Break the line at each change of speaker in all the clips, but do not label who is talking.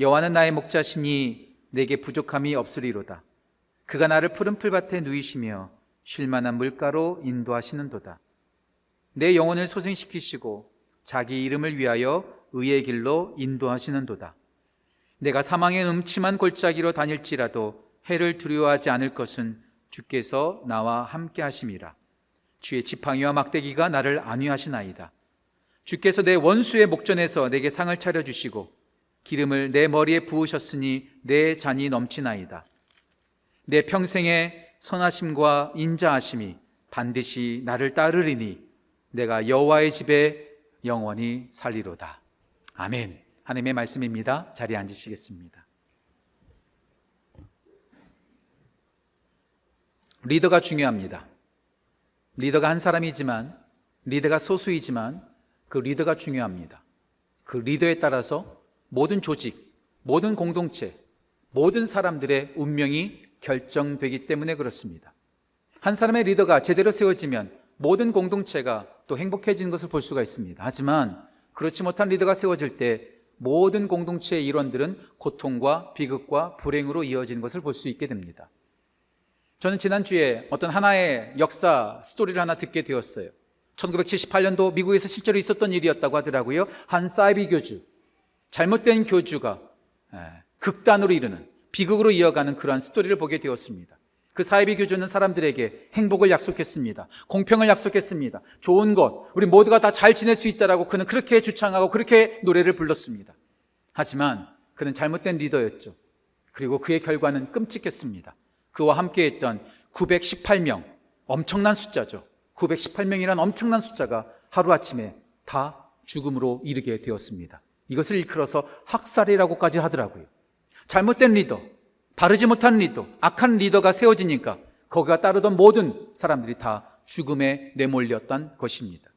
여호와는 나의 목자시니 내게 부족함이 없으리로다. 그가 나를 푸른 풀밭에 누이시며 쉴만한 물가로 인도하시는도다. 내 영혼을 소생시키시고 자기 이름을 위하여 의의 길로 인도하시는도다. 내가 사망의 음침한 골짜기로 다닐지라도 해를 두려워하지 않을 것은 주께서 나와 함께 하심이라. 주의 지팡이와 막대기가 나를 안위하시나이다. 주께서 내 원수의 목전에서 내게 상을 차려 주시고 기름을 내 머리에 부으셨으니 내 잔이 넘치나이다. 내 평생의 선하심과 인자하심이 반드시 나를 따르리니 내가 여호와의 집에 영원히 살리로다. 아멘. 하나님의 말씀입니다. 자리에 앉으시겠습니다. 리더가 중요합니다. 리더가 한 사람이지만 리더가 소수이지만 그 리더가 중요합니다. 그 리더에 따라서 모든 조직, 모든 공동체, 모든 사람들의 운명이 결정되기 때문에 그렇습니다. 한 사람의 리더가 제대로 세워지면 모든 공동체가 또 행복해지는 것을 볼 수가 있습니다. 하지만 그렇지 못한 리더가 세워질 때 모든 공동체의 일원들은 고통과 비극과 불행으로 이어지는 것을 볼 수 있게 됩니다. 저는 지난주에 어떤 하나의 역사 스토리를 하나 듣게 되었어요. 1978년도 미국에서 실제로 있었던 일이었다고 하더라고요. 한 사이비 교주, 잘못된 교주가 예, 극단으로 이르는 비극으로 이어가는 그러한 스토리를 보게 되었습니다. 그 사이비 교주는 사람들에게 행복을 약속했습니다. 공평을 약속했습니다. 좋은 것, 우리 모두가 다 잘 지낼 수 있다라고 그는 그렇게 주창하고 그렇게 노래를 불렀습니다. 하지만 그는 잘못된 리더였죠. 그리고 그의 결과는 끔찍했습니다. 그와 함께 했던 918명, 엄청난 숫자죠. 918명이란 엄청난 숫자가 하루아침에 다 죽음으로 이르게 되었습니다. 이것을 일컬어서 학살이라고까지 하더라고요. 잘못된 리더, 바르지 못한 리더, 악한 리더가 세워지니까 거기가 따르던 모든 사람들이 다 죽음에 내몰렸던 것입니다.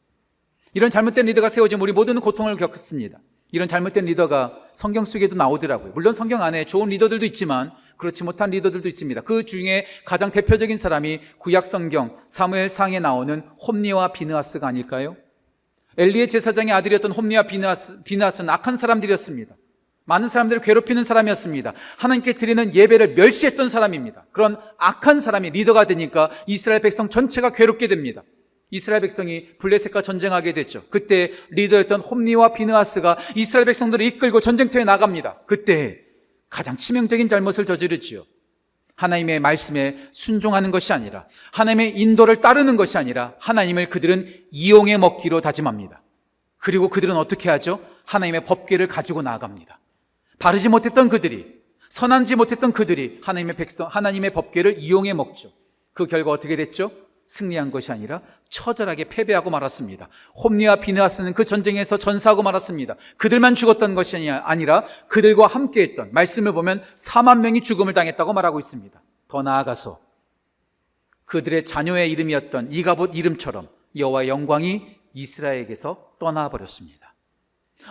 이런 잘못된 리더가 세워지면 우리 모두는 고통을 겪습니다. 이런 잘못된 리더가 성경 속에도 나오더라고요. 물론 성경 안에 좋은 리더들도 있지만 그렇지 못한 리더들도 있습니다. 그 중에 가장 대표적인 사람이 구약 성경 사무엘상에 나오는 홈니와 비느하스가 아닐까요? 엘리의 제사장의 아들이었던 홈니와 비느하스, 비느하스는 악한 사람들이었습니다. 많은 사람들을 괴롭히는 사람이었습니다. 하나님께 드리는 예배를 멸시했던 사람입니다. 그런 악한 사람이 리더가 되니까 이스라엘 백성 전체가 괴롭게 됩니다. 이스라엘 백성이 블레셋과 전쟁하게 됐죠. 그때 리더였던 홈니와 비느하스가 이스라엘 백성들을 이끌고 전쟁터에 나갑니다. 그때 가장 치명적인 잘못을 저지르지요. 하나님의 말씀에 순종하는 것이 아니라 하나님의 인도를 따르는 것이 아니라 하나님을 그들은 이용해 먹기로 다짐합니다. 그리고 그들은 어떻게 하죠? 하나님의 법궤를 가지고 나아갑니다. 바르지 못했던 그들이 선한지 못했던 그들이 하나님의 백성 하나님의 법궤를 이용해 먹죠. 그 결과 어떻게 됐죠? 승리한 것이 아니라 처절하게 패배하고 말았습니다. 홈리와 비느하스는 그 전쟁에서 전사하고 말았습니다. 그들만 죽었던 것이 아니라 그들과 함께했던 말씀을 보면 4만 명이 죽음을 당했다고 말하고 있습니다. 더 나아가서 그들의 자녀의 이름이었던 이가봇 이름처럼 여호와의 영광이 이스라엘에게서 떠나버렸습니다.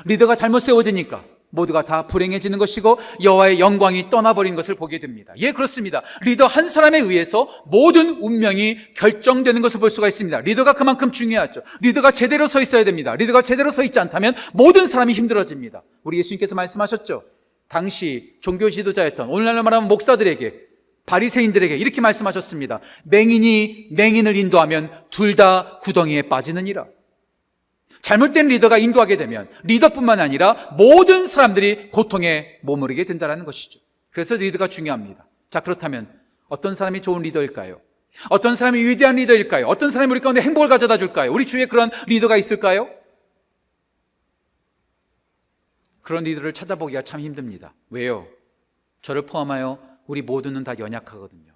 리더가 잘못 세워지니까 모두가 다 불행해지는 것이고 여호와의 영광이 떠나버린 것을 보게 됩니다. 예, 그렇습니다. 리더 한 사람에 의해서 모든 운명이 결정되는 것을 볼 수가 있습니다. 리더가 그만큼 중요하죠. 리더가 제대로 서 있어야 됩니다. 리더가 제대로 서 있지 않다면 모든 사람이 힘들어집니다. 우리 예수님께서 말씀하셨죠. 당시 종교 지도자였던 오늘날로 말하면 목사들에게 바리새인들에게 이렇게 말씀하셨습니다. 맹인이 맹인을 인도하면 둘 다 구덩이에 빠지느니라. 잘못된 리더가 인도하게 되면 리더뿐만 아니라 모든 사람들이 고통에 머무르게 된다는 것이죠. 그래서 리더가 중요합니다. 자, 그렇다면 어떤 사람이 좋은 리더일까요? 어떤 사람이 위대한 리더일까요? 어떤 사람이 우리 가운데 행복을 가져다 줄까요? 우리 주위에 그런 리더가 있을까요? 그런 리더를 찾아보기가 참 힘듭니다. 왜요? 저를 포함하여 우리 모두는 다 연약하거든요.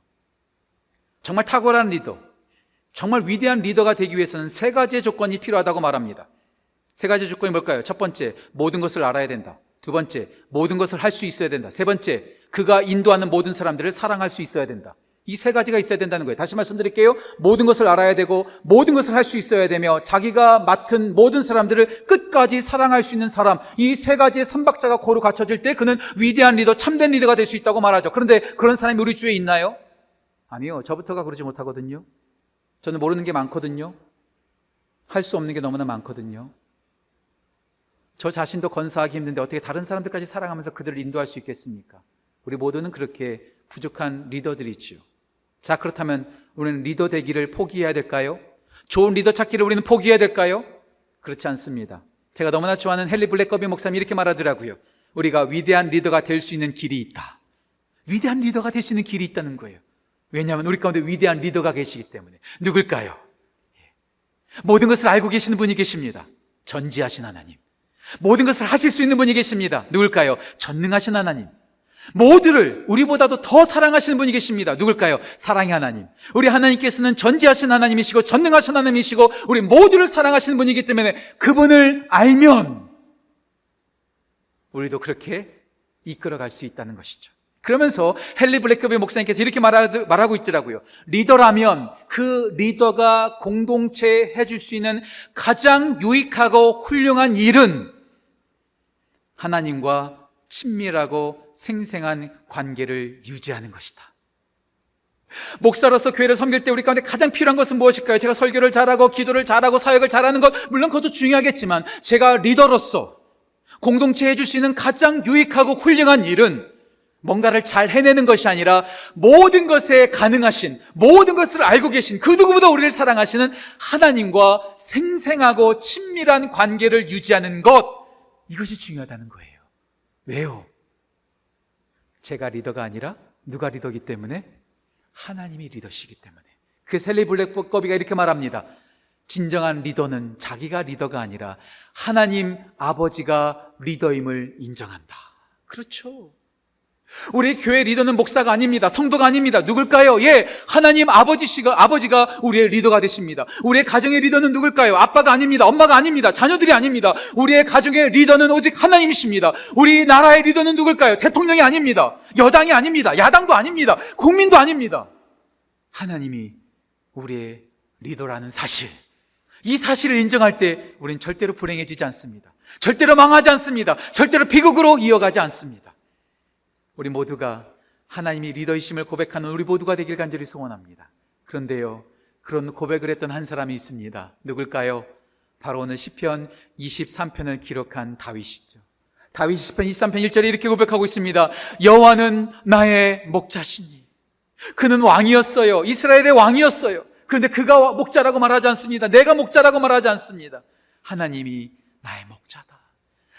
정말 탁월한 리더, 정말 위대한 리더가 되기 위해서는 세 가지의 조건이 필요하다고 말합니다. 세 가지 조건이 뭘까요? 첫 번째, 모든 것을 알아야 된다. 두 번째, 모든 것을 할 수 있어야 된다. 세 번째, 그가 인도하는 모든 사람들을 사랑할 수 있어야 된다. 이 세 가지가 있어야 된다는 거예요. 다시 말씀드릴게요. 모든 것을 알아야 되고, 모든 것을 할 수 있어야 되며, 자기가 맡은 모든 사람들을 끝까지 사랑할 수 있는 사람, 이 세 가지의 삼박자가 고루 갖춰질 때 그는 위대한 리더, 참된 리더가 될 수 있다고 말하죠. 그런데 그런 사람이 우리 주위에 있나요? 아니요. 저부터가 그러지 못하거든요. 저는 모르는 게 많거든요. 할 수 없는 게 너무나 많거든요. 저 자신도 건사하기 힘든데 어떻게 다른 사람들까지 사랑하면서 그들을 인도할 수 있겠습니까? 우리 모두는 그렇게 부족한 리더들이지요. 자, 그렇다면 우리는 리더 되기를 포기해야 될까요? 좋은 리더 찾기를 우리는 포기해야 될까요? 그렇지 않습니다. 제가 너무나 좋아하는 헨리 블랙거비 목사님이 이렇게 말하더라고요. 우리가 위대한 리더가 될 수 있는 길이 있다. 위대한 리더가 될 수 있는 길이 있다는 거예요. 왜냐하면 우리 가운데 위대한 리더가 계시기 때문에. 누굴까요? 예. 모든 것을 알고 계시는 분이 계십니다. 전지하신 하나님. 모든 것을 하실 수 있는 분이 계십니다. 누굴까요? 전능하신 하나님. 모두를 우리보다도 더 사랑하시는 분이 계십니다. 누굴까요? 사랑의 하나님. 우리 하나님께서는 전지하신 하나님이시고 전능하신 하나님이시고 우리 모두를 사랑하시는 분이기 때문에 그분을 알면 우리도 그렇게 이끌어갈 수 있다는 것이죠. 그러면서 헨리 블랙컵의 목사님께서 이렇게 말하, 말하고 있더라고요. 리더라면 그 리더가 공동체에 해줄 수 있는 가장 유익하고 훌륭한 일은 하나님과 친밀하고 생생한 관계를 유지하는 것이다. 목사로서 교회를 섬길 때 우리 가운데 가장 필요한 것은 무엇일까요? 제가 설교를 잘하고 기도를 잘하고 사역을 잘하는 것 물론 그것도 중요하겠지만 제가 리더로서 공동체에 해줄 수 있는 가장 유익하고 훌륭한 일은 뭔가를 잘 해내는 것이 아니라 모든 것에 가능하신 모든 것을 알고 계신 그 누구보다 우리를 사랑하시는 하나님과 생생하고 친밀한 관계를 유지하는 것 이것이 중요하다는 거예요. 왜요? 제가 리더가 아니라 누가 리더기 때문에 하나님이 리더시기 때문에. 그 셀리 블랙거비가 이렇게 말합니다. 진정한 리더는 자기가 리더가 아니라 하나님 아버지가 리더임을 인정한다. 그렇죠. 우리 교회 리더는 목사가 아닙니다. 성도가 아닙니다. 누굴까요? 예, 하나님 아버지시가 아버지가 우리의 리더가 되십니다. 우리의 가정의 리더는 누굴까요? 아빠가 아닙니다. 엄마가 아닙니다. 자녀들이 아닙니다. 우리의 가정의 리더는 오직 하나님이십니다. 우리 나라의 리더는 누굴까요? 대통령이 아닙니다. 여당이 아닙니다. 야당도 아닙니다. 국민도 아닙니다. 하나님이 우리의 리더라는 사실. 이 사실을 인정할 때 우리는 절대로 불행해지지 않습니다. 절대로 망하지 않습니다. 절대로 비극으로 이어가지 않습니다. 우리 모두가 하나님이 리더이심을 고백하는 우리 모두가 되길 간절히 소원합니다. 그런데요, 그런 고백을 했던 한 사람이 있습니다. 누굴까요? 바로 오늘 시편 23편을 기록한 다윗이죠. 다윗 시편 23편 1절에 이렇게 고백하고 있습니다. 여호와는 나의 목자시니 그는 왕이었어요. 이스라엘의 왕이었어요. 그런데 그가 목자라고 말하지 않습니다. 내가 목자라고 말하지 않습니다. 하나님이 나의 목자다.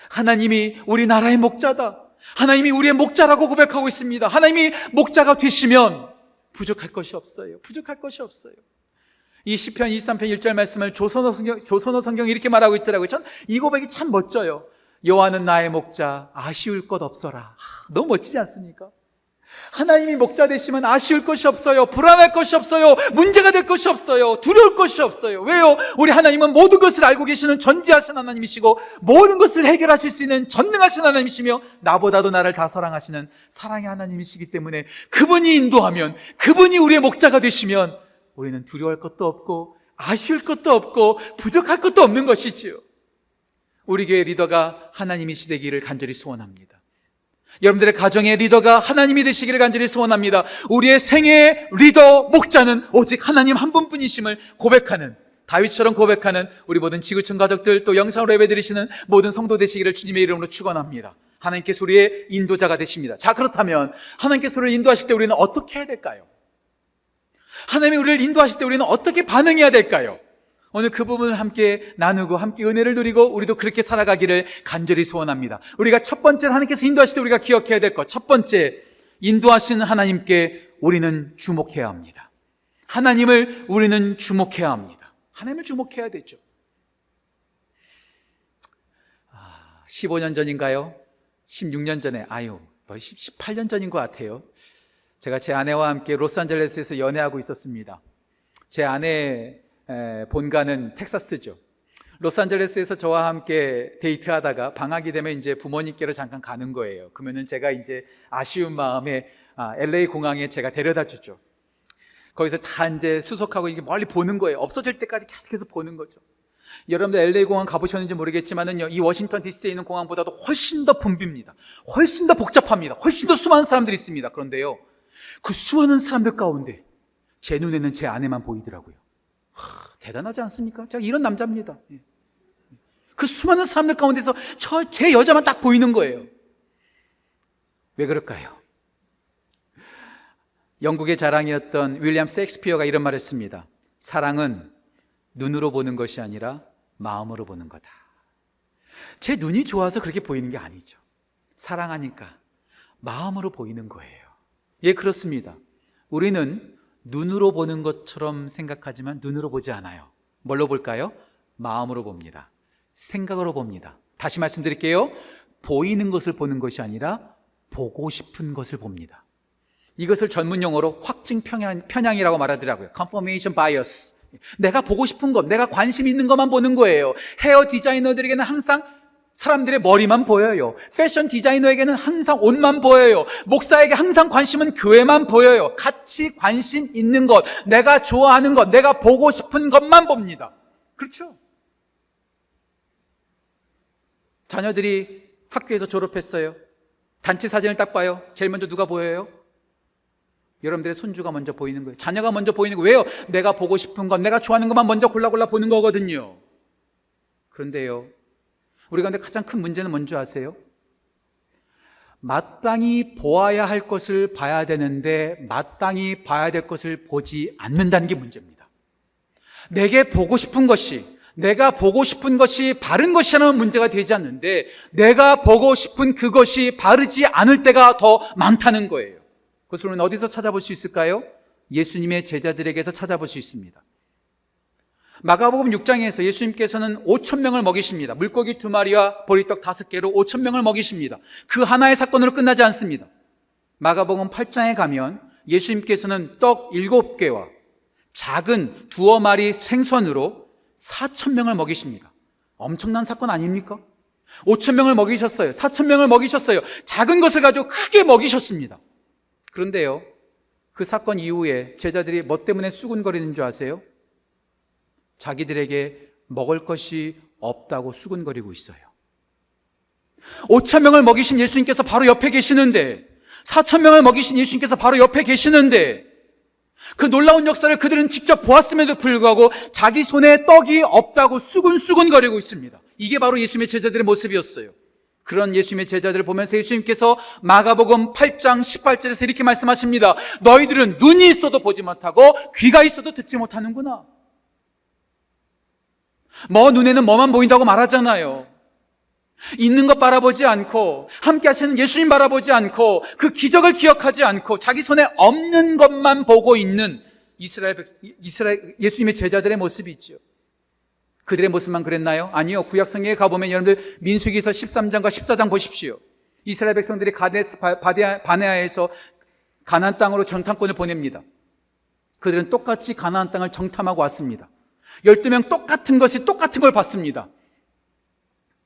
하나님이 우리나라의 목자다. 하나님이 우리의 목자라고 고백하고 있습니다. 하나님이 목자가 되시면 부족할 것이 없어요. 부족할 것이 없어요. 이 시편 23편 1절 말씀을 조선어 성경 조선어 성경이 이렇게 말하고 있더라고요. 전 이 고백이 참 멋져요. 여호와는 나의 목자 아쉬울 것 없어라. 너무 멋지지 않습니까? 하나님이 목자 되시면 아쉬울 것이 없어요. 불안할 것이 없어요. 문제가 될 것이 없어요. 두려울 것이 없어요. 왜요? 우리 하나님은 모든 것을 알고 계시는 전지하신 하나님이시고 모든 것을 해결하실 수 있는 전능하신 하나님이시며 나보다도 나를 다 사랑하시는 사랑의 하나님이시기 때문에 그분이 인도하면 그분이 우리의 목자가 되시면 우리는 두려워할 것도 없고 아쉬울 것도 없고 부족할 것도 없는 것이지요. 우리 교회 리더가 하나님이시 되기를 간절히 소원합니다. 여러분들의 가정의 리더가 하나님이 되시기를 간절히 소원합니다. 우리의 생애의 리더, 목자는 오직 하나님 한 분뿐이심을 고백하는 다윗처럼 고백하는 우리 모든 지구촌 가족들 또 영상으로 예배드리시는 모든 성도 되시기를 주님의 이름으로 축원합니다. 하나님께서 우리의 인도자가 되십니다. 자 그렇다면 하나님께서 우리를 인도하실 때 우리는 어떻게 해야 될까요? 하나님이 우리를 인도하실 때 우리는 어떻게 반응해야 될까요? 오늘 그 부분을 함께 나누고 함께 은혜를 누리고 우리도 그렇게 살아가기를 간절히 소원합니다. 우리가 첫 번째 하나님께서 인도하실 때 우리가 기억해야 될 것. 첫 번째, 인도하시는 하나님께 우리는 주목해야 합니다. 하나님을 우리는 주목해야 합니다. 하나님을 주목해야 되죠. 15년 전인가요? 16년 전에, 아유, 18년 전인 것 같아요. 제가 제 아내와 함께 로스앤젤레스에서 연애하고 있었습니다. 제 아내 본가는 텍사스죠. 로스앤젤레스에서 저와 함께 데이트하다가 방학이 되면 이제 부모님께로 잠깐 가는 거예요. 그러면은 제가 이제 아쉬운 마음에 LA 공항에 제가 데려다 주죠. 거기서 다 이제 수속하고 이게 멀리 보는 거예요. 없어질 때까지 계속해서 보는 거죠. 여러분들 LA 공항 가보셨는지 모르겠지만은요, 이 워싱턴 DC에 있는 공항보다도 훨씬 더 붐빕니다. 훨씬 더 복잡합니다. 훨씬 더 수많은 사람들이 있습니다. 그런데요, 그 수많은 사람들 가운데 제 눈에는 제 아내만 보이더라고요. 하, 대단하지 않습니까? 제가 이런 남자입니다. 예. 그 수많은 사람들 가운데서 저 제 여자만 딱 보이는 거예요. 왜 그럴까요? 영국의 자랑이었던 윌리엄 셰익스피어가 이런 말을 했습니다. 사랑은 눈으로 보는 것이 아니라 마음으로 보는 거다. 제 눈이 좋아서 그렇게 보이는 게 아니죠. 사랑하니까 마음으로 보이는 거예요. 예, 그렇습니다. 우리는 눈으로 보는 것처럼 생각하지만 눈으로 보지 않아요. 뭘로 볼까요? 마음으로 봅니다. 생각으로 봅니다. 다시 말씀드릴게요. 보이는 것을 보는 것이 아니라 보고 싶은 것을 봅니다. 이것을 전문 용어로 확증 편향, 편향이라고 말하더라고요. confirmation bias. 내가 보고 싶은 것, 내가 관심 있는 것만 보는 거예요. 헤어 디자이너들에게는 항상 사람들의 머리만 보여요. 패션 디자이너에게는 항상 옷만 보여요. 목사에게 항상 관심은 교회만 보여요. 같이 관심 있는 것, 내가 좋아하는 것, 내가 보고 싶은 것만 봅니다. 그렇죠? 자녀들이 학교에서 졸업했어요. 단체 사진을 딱 봐요. 제일 먼저 누가 보여요? 여러분들의 손주가 먼저 보이는 거예요. 자녀가 먼저 보이는 거예요. 왜요? 내가 보고 싶은 것, 내가 좋아하는 것만 먼저 골라 골라 보는 거거든요. 그런데요. 우리 가운데 가장 큰 문제는 뭔지 아세요? 마땅히 보아야 할 것을 봐야 되는데 마땅히 봐야 될 것을 보지 않는다는 게 문제입니다. 내게 보고 싶은 것이 내가 보고 싶은 것이 바른 것이라는 문제가 되지 않는데 내가 보고 싶은 그것이 바르지 않을 때가 더 많다는 거예요. 그것을 우리는 어디서 찾아볼 수 있을까요? 예수님의 제자들에게서 찾아볼 수 있습니다. 마가복음 6장에서 예수님께서는 5천 명을 먹이십니다. 물고기 두 마리와 보리떡 다섯 개로 5천 명을 먹이십니다. 그 하나의 사건으로 끝나지 않습니다. 마가복음 8장에 가면 예수님께서는 떡 일곱 개와 작은 두어 마리 생선으로 4천 명을 먹이십니다. 엄청난 사건 아닙니까? 5천 명을 먹이셨어요. 4천 명을 먹이셨어요. 작은 것을 가지고 크게 먹이셨습니다. 그런데요, 그 사건 이후에 제자들이 뭐 때문에 수군거리는 줄 아세요? 자기들에게 먹을 것이 없다고 수군거리고 있어요. 5천 명을 먹이신 예수님께서 바로 옆에 계시는데, 4천 명을 먹이신 예수님께서 바로 옆에 계시는데, 그 놀라운 역사를 그들은 직접 보았음에도 불구하고 자기 손에 떡이 없다고 수군수군거리고 있습니다. 이게 바로 예수님의 제자들의 모습이었어요. 그런 예수님의 제자들을 보면서 예수님께서 마가복음 8장 18절에서 이렇게 말씀하십니다. 너희들은 눈이 있어도 보지 못하고 귀가 있어도 듣지 못하는구나. 뭐 눈에는 뭐만 보인다고 말하잖아요. 있는 것 바라보지 않고 함께 하시는 예수님 바라보지 않고 그 기적을 기억하지 않고 자기 손에 없는 것만 보고 있는 이스라엘 이스라엘 예수님의 제자들의 모습이 있죠. 그들의 모습만 그랬나요? 아니요. 구약성경에 가보면 여러분들 민수기서 13장과 14장 보십시오. 이스라엘 백성들이 가데스 바네아에서 가나안 땅으로 정탐권을 보냅니다. 그들은 똑같이 가나안 땅을 정탐하고 왔습니다. 12명 똑같은 것이 똑같은 걸 봤습니다.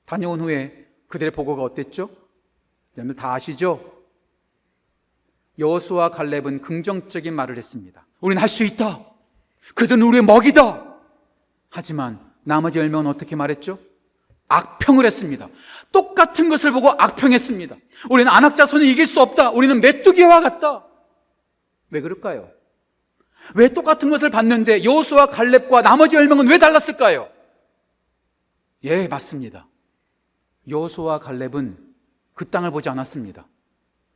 다녀온 후에 그들의 보고가 어땠죠? 여러분 다 아시죠? 여호수와 갈렙은 긍정적인 말을 했습니다. 우리는 할 수 있다. 그들은 우리의 먹이다. 하지만 나머지 열명은 어떻게 말했죠? 악평을 했습니다. 똑같은 것을 보고 악평했습니다. 우리는 안악자 손에 이길 수 없다. 우리는 메뚜기와 같다. 왜 그럴까요? 왜 똑같은 것을 봤는데 여호수와 갈렙과 나머지 열명은 왜 달랐을까요? 예, 맞습니다. 여호수와 갈렙은 그 땅을 보지 않았습니다.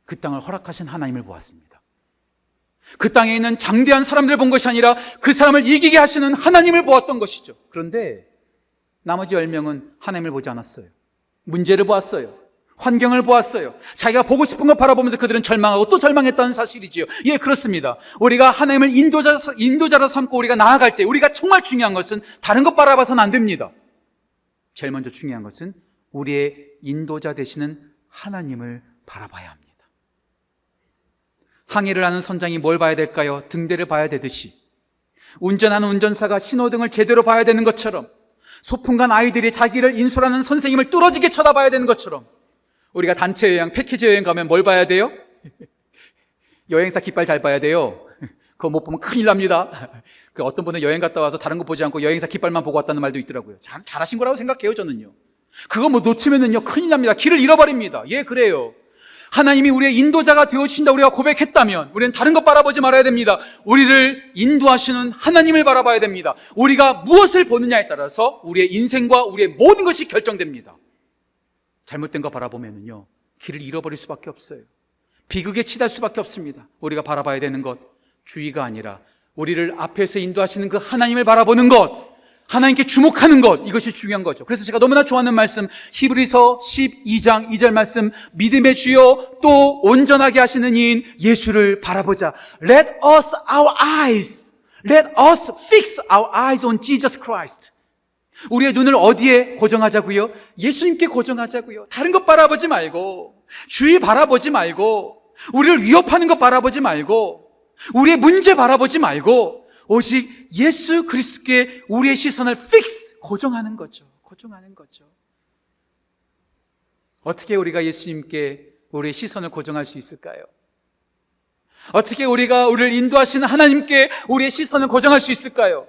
그 땅을 허락하신 하나님을 보았습니다. 그 땅에 있는 장대한 사람들 본 것이 아니라 그 사람을 이기게 하시는 하나님을 보았던 것이죠. 그런데 나머지 10명은 하나님을 보지 않았어요. 문제를 보았어요. 환경을 보았어요. 자기가 보고 싶은 걸 바라보면서 그들은 절망하고 또 절망했다는 사실이지요. 예, 그렇습니다. 우리가 하나님을 인도자, 인도자로 삼고 우리가 나아갈 때 우리가 정말 중요한 것은 다른 것 바라봐서는 안 됩니다. 제일 먼저 중요한 것은 우리의 인도자 되시는 하나님을 바라봐야 합니다. 항해를 하는 선장이 뭘 봐야 될까요? 등대를 봐야 되듯이 운전하는 운전사가 신호등을 제대로 봐야 되는 것처럼 소풍 간 아이들이 자기를 인솔하는 선생님을 뚫어지게 쳐다봐야 되는 것처럼 우리가 단체 여행, 패키지 여행 가면 뭘 봐야 돼요? 여행사 깃발 잘 봐야 돼요. 그거 못 보면 큰일 납니다. 그 어떤 분은 여행 갔다 와서 다른 거 보지 않고 여행사 깃발만 보고 왔다는 말도 있더라고요. 잘, 잘하신 거라고 생각해요, 저는요. 그거 뭐 놓치면은요, 큰일 납니다. 길을 잃어버립니다. 예, 그래요. 하나님이 우리의 인도자가 되어주신다 우리가 고백했다면 우리는 다른 것 바라보지 말아야 됩니다. 우리를 인도하시는 하나님을 바라봐야 됩니다. 우리가 무엇을 보느냐에 따라서 우리의 인생과 우리의 모든 것이 결정됩니다. 잘못된 거 바라보면요. 길을 잃어버릴 수밖에 없어요. 비극에 치달 수밖에 없습니다. 우리가 바라봐야 되는 것, 주의가 아니라 우리를 앞에서 인도하시는 그 하나님을 바라보는 것, 하나님께 주목하는 것, 이것이 중요한 거죠. 그래서 제가 너무나 좋아하는 말씀, 히브리서 12장 2절 말씀, 믿음의 주여 또 온전하게 하시는 이인 예수를 바라보자. Let us our eyes, let us fix our eyes on Jesus Christ. 우리의 눈을 어디에 고정하자고요? 예수님께 고정하자고요. 다른 것 바라보지 말고, 주위 바라보지 말고, 우리를 위협하는 것 바라보지 말고, 우리의 문제 바라보지 말고, 오직 예수 그리스도께 우리의 시선을 fix 고정하는 거죠. 고정하는 거죠. 어떻게 우리가 예수님께 우리의 시선을 고정할 수 있을까요? 어떻게 우리가 우리를 인도하시는 하나님께 우리의 시선을 고정할 수 있을까요?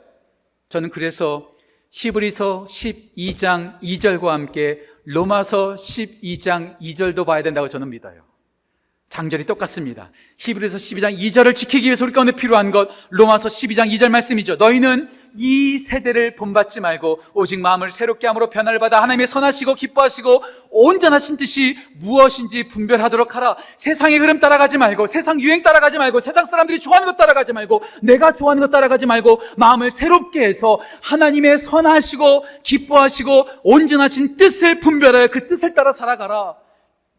저는 그래서 히브리서 12장 2절과 함께 로마서 12장 2절도 봐야 된다고 저는 믿어요. 장절이 똑같습니다. 히브리서 12장 2절을 지키기 위해서 우리 가운데 필요한 것 로마서 12장 2절 말씀이죠. 너희는 이 세대를 본받지 말고 오직 마음을 새롭게 함으로 변화를 받아 하나님의 선하시고 기뻐하시고 온전하신 뜻이 무엇인지 분별하도록 하라. 세상의 흐름 따라가지 말고 세상 유행 따라가지 말고 세상 사람들이 좋아하는 것 따라가지 말고 내가 좋아하는 것 따라가지 말고 마음을 새롭게 해서 하나님의 선하시고 기뻐하시고 온전하신 뜻을 분별하여 그 뜻을 따라 살아가라.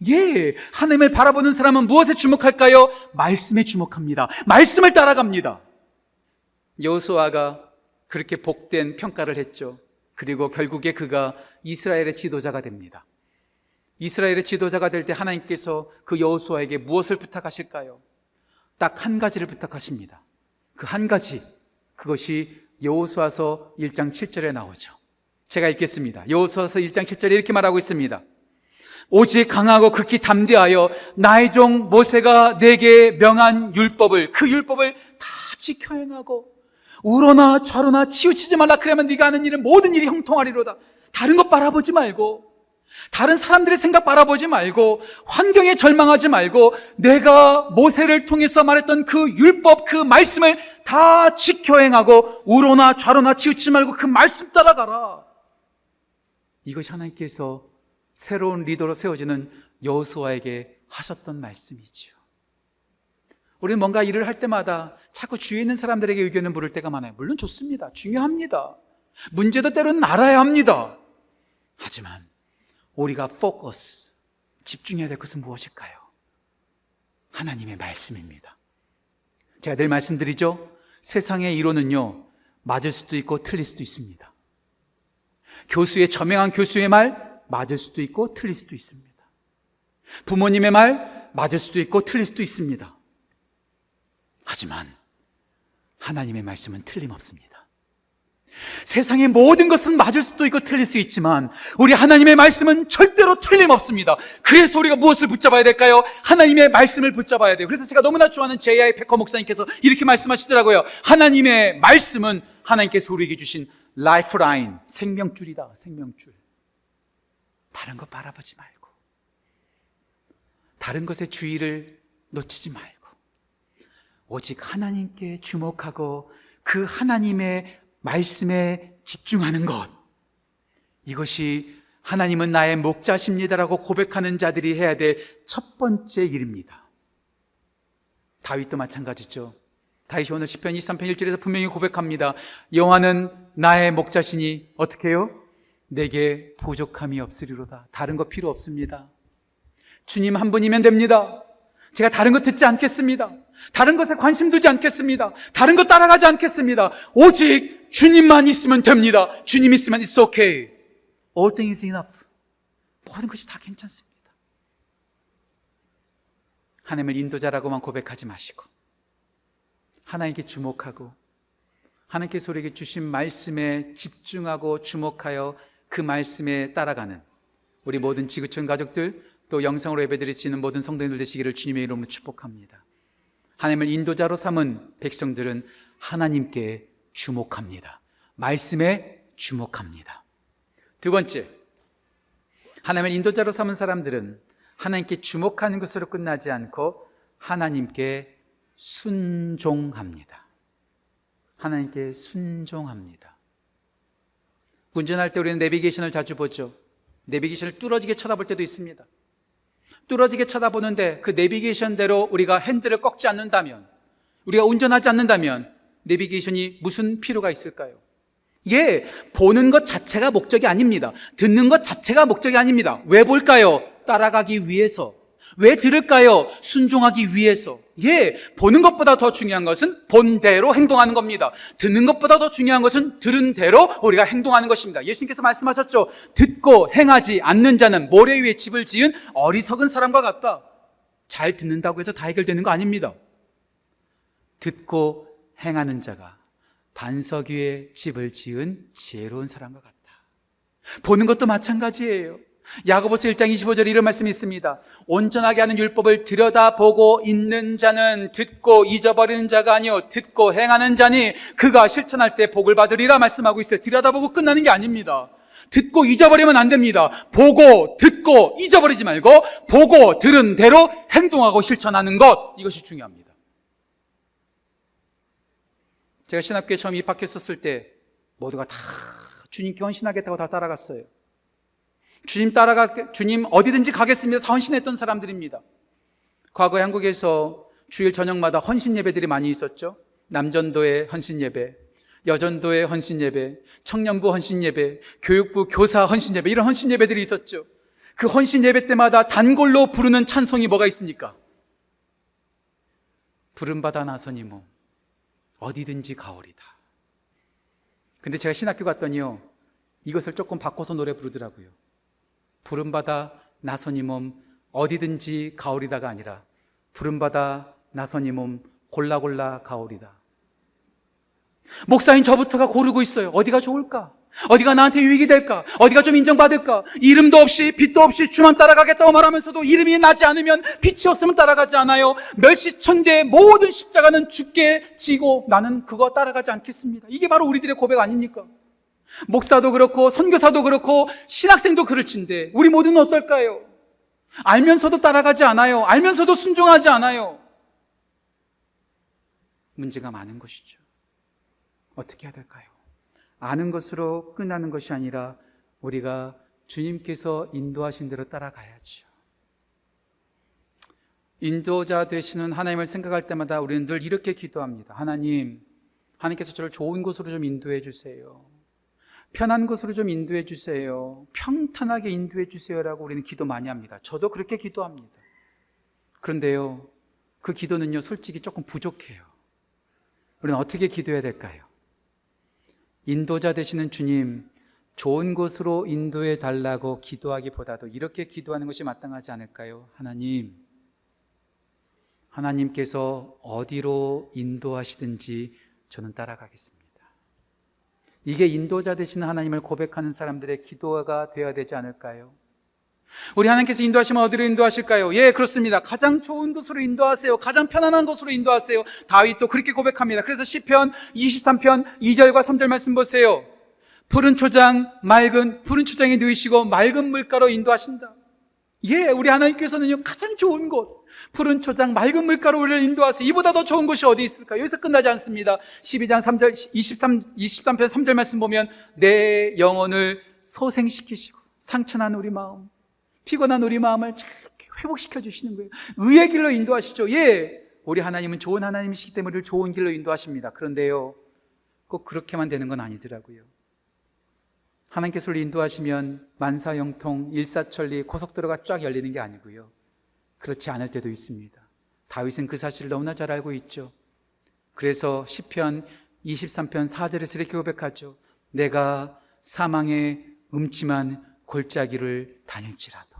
예, 하나님을 바라보는 사람은 무엇에 주목할까요? 말씀에 주목합니다. 말씀을 따라갑니다. 여호수아가 그렇게 복된 평가를 했죠. 그리고 결국에 그가 이스라엘의 지도자가 됩니다. 이스라엘의 지도자가 될 때 하나님께서 그 여호수아에게 무엇을 부탁하실까요? 딱 한 가지를 부탁하십니다. 그 한 가지 그것이 여호수아서 1장 7절에 나오죠. 제가 읽겠습니다. 여호수아서 1장 7절에 이렇게 말하고 있습니다. 오직 강하고 극히 담대하여 나의 종 모세가 내게 명한 율법을 그 율법을 다 지켜 행하고 우러나 좌로나 치우치지 말라 그러면 네가 하는 일은 모든 일이 형통하리로다. 다른 것 바라보지 말고 다른 사람들의 생각 바라보지 말고 환경에 절망하지 말고 내가 모세를 통해서 말했던 그 율법 그 말씀을 다 지켜 행하고 우로나 좌로나 치우치지 말고 그 말씀 따라가라. 이것이 하나님께서 새로운 리더로 세워지는 여호수아에게 하셨던 말씀이죠. 우리는 뭔가 일을 할 때마다 자꾸 주위에 있는 사람들에게 의견을 물을 때가 많아요. 물론 좋습니다. 중요합니다. 문제도 때로는 알아야 합니다. 하지만 우리가 포커스, 집중해야 될 것은 무엇일까요? 하나님의 말씀입니다. 제가 늘 말씀드리죠. 세상의 이론은요, 맞을 수도 있고 틀릴 수도 있습니다. 교수의 저명한 교수의 말, 맞을 수도 있고 틀릴 수도 있습니다. 부모님의 말 맞을 수도 있고 틀릴 수도 있습니다. 하지만 하나님의 말씀은 틀림없습니다. 세상의 모든 것은 맞을 수도 있고 틀릴 수 있지만 우리 하나님의 말씀은 절대로 틀림없습니다. 그래서 우리가 무엇을 붙잡아야 될까요? 하나님의 말씀을 붙잡아야 돼요. 그래서 제가 너무나 좋아하는 제이아의 백호 목사님께서 이렇게 말씀하시더라고요. 하나님의 말씀은 하나님께서 우리에게 주신 라이프라인, 생명줄이다. 생명줄. 다른 거 바라보지 말고, 다른 것에 주의를 놓치지 말고, 오직 하나님께 주목하고 그 하나님의 말씀에 집중하는 것. 이것이 하나님은 나의 목자십니다라고 고백하는 자들이 해야 될 첫 번째 일입니다. 다윗도 마찬가지죠. 다윗이 오늘 10편 23편 1절에서 분명히 고백합니다. 여호와는 나의 목자시니 어떻게 해요? 내게 부족함이 없으리로다. 다른 거 필요 없습니다. 주님 한 분이면 됩니다. 제가 다른 거 듣지 않겠습니다. 다른 것에 관심 두지 않겠습니다. 다른 거 따라가지 않겠습니다. 오직 주님만 있으면 됩니다. 주님 있으면 it's okay. All things enough. 모든 것이 다 괜찮습니다. 하나님을 인도자라고만 고백하지 마시고 하나님께 주목하고 하나님께서 우리에게 주신 말씀에 집중하고 주목하여 그 말씀에 따라가는 우리 모든 지구촌 가족들 또 영상으로 예배드리시는 모든 성도님들 되시기를 주님의 이름으로 축복합니다. 하나님을 인도자로 삼은 백성들은 하나님께 주목합니다. 말씀에 주목합니다. 두 번째, 하나님을 인도자로 삼은 사람들은 하나님께 주목하는 것으로 끝나지 않고 하나님께 순종합니다. 하나님께 순종합니다. 운전할 때 우리는 내비게이션을 자주 보죠. 내비게이션을 뚫어지게 쳐다볼 때도 있습니다. 뚫어지게 쳐다보는데 그 내비게이션대로 우리가 핸들을 꺾지 않는다면, 우리가 운전하지 않는다면 내비게이션이 무슨 필요가 있을까요? 예, 보는 것 자체가 목적이 아닙니다. 듣는 것 자체가 목적이 아닙니다. 왜 볼까요? 따라가기 위해서. 왜 들을까요? 순종하기 위해서. 예, 보는 것보다 더 중요한 것은 본 대로 행동하는 겁니다. 듣는 것보다 더 중요한 것은 들은 대로 우리가 행동하는 것입니다. 예수님께서 말씀하셨죠. 듣고 행하지 않는 자는 모래 위에 집을 지은 어리석은 사람과 같다. 잘 듣는다고 해서 다 해결되는 거 아닙니다. 듣고 행하는 자가 반석 위에 집을 지은 지혜로운 사람과 같다. 보는 것도 마찬가지예요. 야고보서 1장 25절에 이런 말씀이 있습니다. 온전하게 하는 율법을 들여다보고 있는 자는 듣고 잊어버리는 자가 아니요 듣고 행하는 자니 그가 실천할 때 복을 받으리라 말씀하고 있어요. 들여다보고 끝나는 게 아닙니다. 듣고 잊어버리면 안 됩니다. 보고 듣고 잊어버리지 말고 보고 들은 대로 행동하고 실천하는 것 이것이 중요합니다. 제가 신학교에 처음 입학했었을 때 모두가 다 주님께 헌신하겠다고 다 따라갔어요. 주님 따라가, 주님 어디든지 가겠습니다. 다 헌신했던 사람들입니다. 과거에 한국에서 주일 저녁마다 헌신 예배들이 많이 있었죠. 남전도의 헌신 예배, 여전도의 헌신 예배, 청년부 헌신 예배, 교육부 교사 헌신 예배, 이런 헌신 예배들이 있었죠. 그 헌신 예배 때마다 단골로 부르는 찬송이 뭐가 있습니까? 부름받아 나서니 몸, 어디든지 가오리다. 근데 제가 신학교 갔더니요, 이것을 조금 바꿔서 노래 부르더라고요. 부름받아 나선이 몸 어디든지 가오리다가 아니라 부름받아 나선이 몸 골라골라 가오리다. 목사인 저부터가 고르고 있어요. 어디가 좋을까? 어디가 나한테 유익이 될까? 어디가 좀 인정받을까? 이름도 없이 빛도 없이 주만 따라가겠다고 말하면서도 이름이 나지 않으면 빛이 없으면 따라가지 않아요. 멸시천대의 모든 십자가는 죽게 지고 나는 그거 따라가지 않겠습니다. 이게 바로 우리들의 고백 아닙니까? 목사도 그렇고 선교사도 그렇고 신학생도 그럴진데 우리 모두는 어떨까요? 알면서도 따라가지 않아요. 알면서도 순종하지 않아요. 문제가 많은 것이죠. 어떻게 해야 될까요? 아는 것으로 끝나는 것이 아니라 우리가 주님께서 인도하신 대로 따라가야죠. 인도자 되시는 하나님을 생각할 때마다 우리는 늘 이렇게 기도합니다. 하나님, 하나님께서 저를 좋은 곳으로 좀 인도해 주세요. 편한 곳으로 좀 인도해 주세요. 평탄하게 인도해 주세요라고 우리는 기도 많이 합니다. 저도 그렇게 기도합니다. 그런데요, 그 기도는요, 솔직히 조금 부족해요. 우리는 어떻게 기도해야 될까요? 인도자 되시는 주님, 좋은 곳으로 인도해 달라고 기도하기보다도 이렇게 기도하는 것이 마땅하지 않을까요? 하나님, 하나님께서 어디로 인도하시든지 저는 따라가겠습니다. 이게 인도자 되시는 하나님을 고백하는 사람들의 기도가 되어야 되지 않을까요? 우리 하나님께서 인도하시면 어디로 인도하실까요? 예, 그렇습니다. 가장 좋은 곳으로 인도하세요. 가장 편안한 곳으로 인도하세요. 다윗도 그렇게 고백합니다. 그래서 시편 23편 2절과 3절 말씀 보세요. 푸른 초장, 맑은 푸른 초장에 누이시고 맑은 물가로 인도하신다. 예, 우리 하나님께서는요 가장 좋은 곳, 푸른 초장, 맑은 물가로 우리를 인도하세요. 이보다 더 좋은 곳이 어디 있을까? 여기서 끝나지 않습니다. 12장 3절, 23, 23편 3절 말씀 보면 내 영혼을 소생시키시고 상처난 우리 마음, 피곤한 우리 마음을 회복시켜 주시는 거예요. 의의 길로 인도하시죠. 예, 우리 하나님은 좋은 하나님이시기 때문에 좋은 길로 인도하십니다. 그런데요, 꼭 그렇게만 되는 건 아니더라고요. 하나님께서 우리 인도하시면 만사형통, 일사천리, 고속도로가 쫙 열리는 게 아니고요. 그렇지 않을 때도 있습니다. 다윗은 그 사실을 너무나 잘 알고 있죠. 그래서 시편 23편 4절에서 이렇게 고백하죠. 내가 사망의 음침한 골짜기를 다닐지라도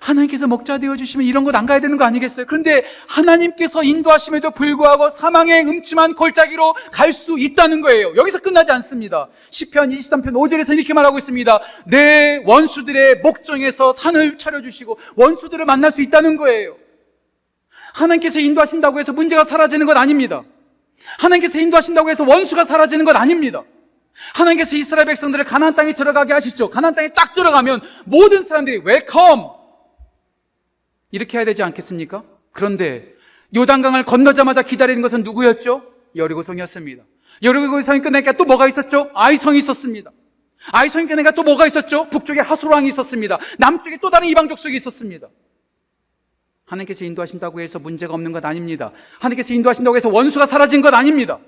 하나님께서 목자 되어 주시면 이런 곳안 가야 되는 거 아니겠어요? 그런데 하나님께서 인도하심에도 불구하고 사망의 음침한 골짜기로 갈 수 있다는 거예요. 여기서 끝나지 않습니다. 시편 23편 5절에서 이렇게 말하고 있습니다. 내 원수들의 목정에서 산을 차려 주시고 원수들을 만날 수 있다는 거예요. 하나님께서 인도하신다고 해서 문제가 사라지는 것 아닙니다. 하나님께서 인도하신다고 해서 원수가 사라지는 것 아닙니다. 하나님께서 이스라엘 백성들을 가나안 땅에 들어가게 하시죠. 가나안 땅에 딱 들어가면 모든 사람들이 welcome 이렇게 해야 되지 않겠습니까? 그런데 요단강을 건너자마자 기다리는 것은 누구였죠? 여리고성이었습니다. 여리고성이 끝나니까 또 뭐가 있었죠? 아이성이 있었습니다. 아이성이 끝나니까 또 뭐가 있었죠? 북쪽에 하솔 왕이 있었습니다. 남쪽에 또 다른 이방 족속이 있었습니다. 하나님께서 인도하신다고 해서 문제가 없는 것 아닙니다. 하나님께서 인도하신다고 해서 원수가 사라진 것 아닙니다.